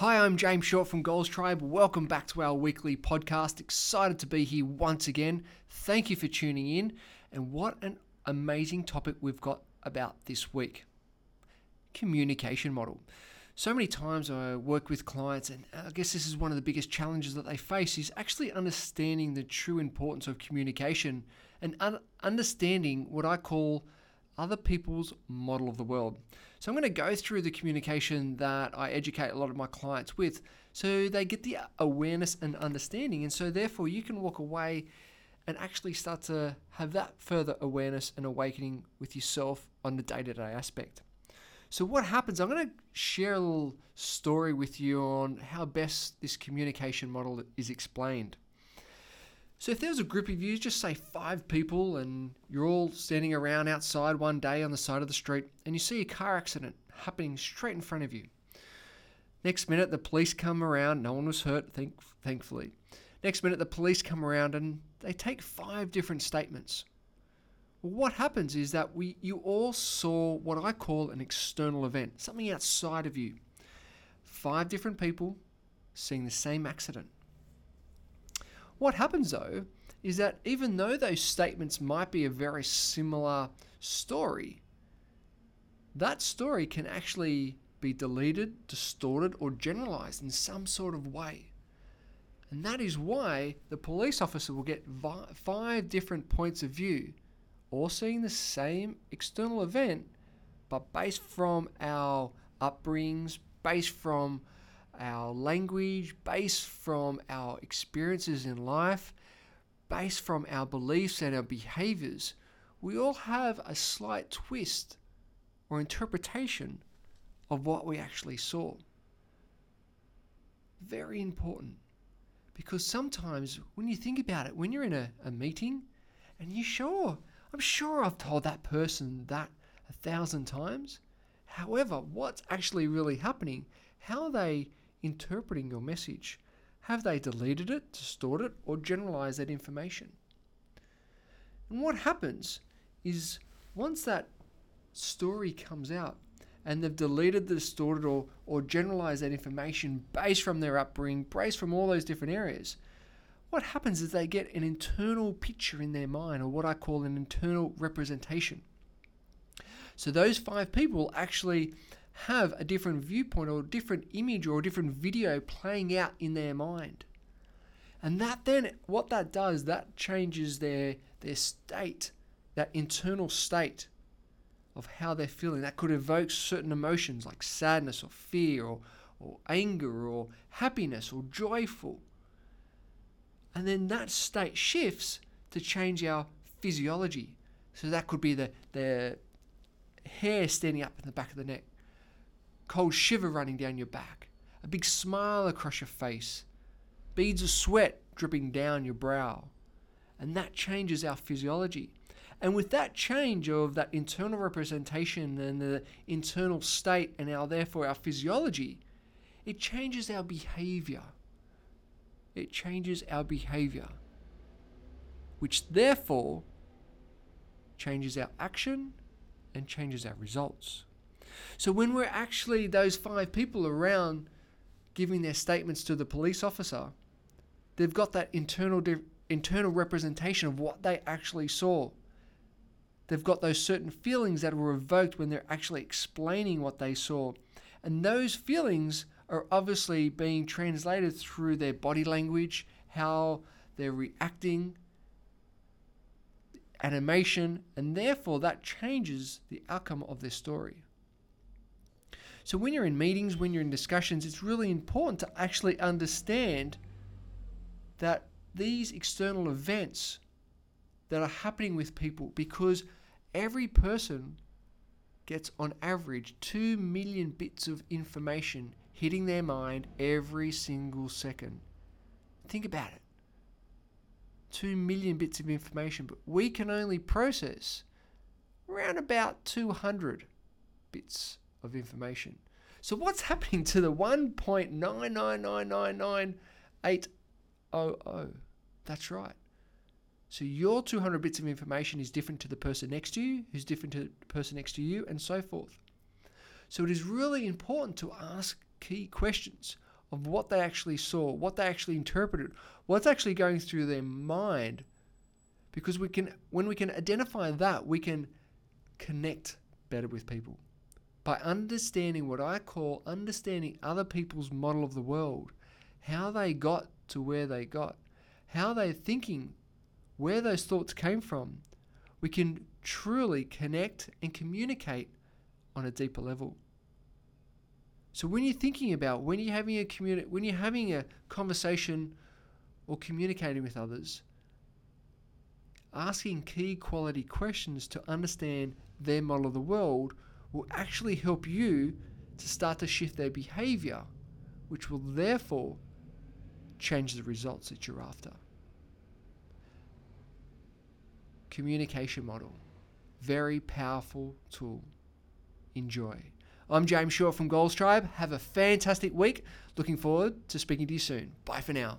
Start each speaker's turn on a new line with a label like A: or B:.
A: Hi, I'm James Short from Goals Tribe. Welcome back to our weekly podcast. Excited to be here once again. Thank you for tuning in. And what an amazing topic we've got about this week communication model. So many times I work with clients, and I guess this is one of the biggest challenges that they face is actually understanding the true importance of communication and un- understanding what I call other people's model of the world. So I'm going to go through the communication that I educate a lot of my clients with so they get the awareness and understanding. And so therefore you can walk away and actually start to have that further awareness and awakening with yourself on the day to day aspect. So, what happens? I'm going to share a little story with you on how best this communication model is explained. So, if there was a group of you, just say five people, and you're all standing around outside one day on the side of the street, and you see a car accident happening straight in front of you. Next minute, the police come around. No one was hurt, thank, thankfully. Next minute, the police come around and they take five different statements. Well, what happens is that we you all saw what I call an external event, something outside of you. Five different people seeing the same accident. What happens though is that even though those statements might be a very similar story, that story can actually be deleted, distorted, or generalized in some sort of way. And that is why the police officer will get five different points of view all seeing the same external event, but based from our upbringings, based from our language, based from our experiences in life, based from our beliefs and our behaviors, we all have a slight twist or interpretation of what we actually saw. Very important. Because sometimes when you think about it, when you're in a, a meeting and you're sure I'm sure I've told that person that a thousand times. However, what's actually really happening? How they interpreting your message? Have they deleted it, distorted it, or generalized that information? And what happens is once that story comes out and they've deleted, the distorted, or, or generalized that information based from their upbringing, based from all those different areas, what happens is they get an internal picture in their mind, or what I call an internal representation. So those five people actually have a different viewpoint, or a different image, or a different video playing out in their mind. And that then, what that does, that changes their, their state, that internal state of how they're feeling. That could evoke certain emotions like sadness or fear or, or anger or happiness or joyful. And then that state shifts to change our physiology. So that could be the, the hair standing up in the back of the neck, cold shiver running down your back, a big smile across your face, beads of sweat dripping down your brow. And that changes our physiology. And with that change of that internal representation and the internal state and our therefore our physiology, it changes our behavior it changes our behavior, which therefore changes our action and changes our results. So when we're actually those five people around giving their statements to the police officer, they've got that internal internal representation of what they actually saw. They've got those certain feelings that were evoked when they're actually explaining what they saw. And those feelings are obviously being translated through their body language, how they're reacting, animation, and therefore that changes the outcome of their story. So, when you're in meetings, when you're in discussions, it's really important to actually understand that these external events that are happening with people because every person gets on average 2 million bits of information hitting their mind every single second. Think about it. 2 million bits of information, but we can only process around about 200 bits of information. So what's happening to the 1.999998800? That's right. So your 200 bits of information is different to the person next to you, who's different to the person next to you, and so forth. So it is really important to ask key questions of what they actually saw, what they actually interpreted, what's actually going through their mind. Because we can when we can identify that, we can connect better with people. By understanding what I call understanding other people's model of the world, how they got to where they got, how they're thinking, where those thoughts came from, we can truly connect and communicate on a deeper level. So when you're thinking about when you're having a communi- when you're having a conversation or communicating with others, asking key quality questions to understand their model of the world will actually help you to start to shift their behavior, which will therefore change the results that you're after. Communication model. Very powerful tool. Enjoy. I'm James Shaw from Goals Tribe. Have a fantastic week. Looking forward to speaking to you soon. Bye for now.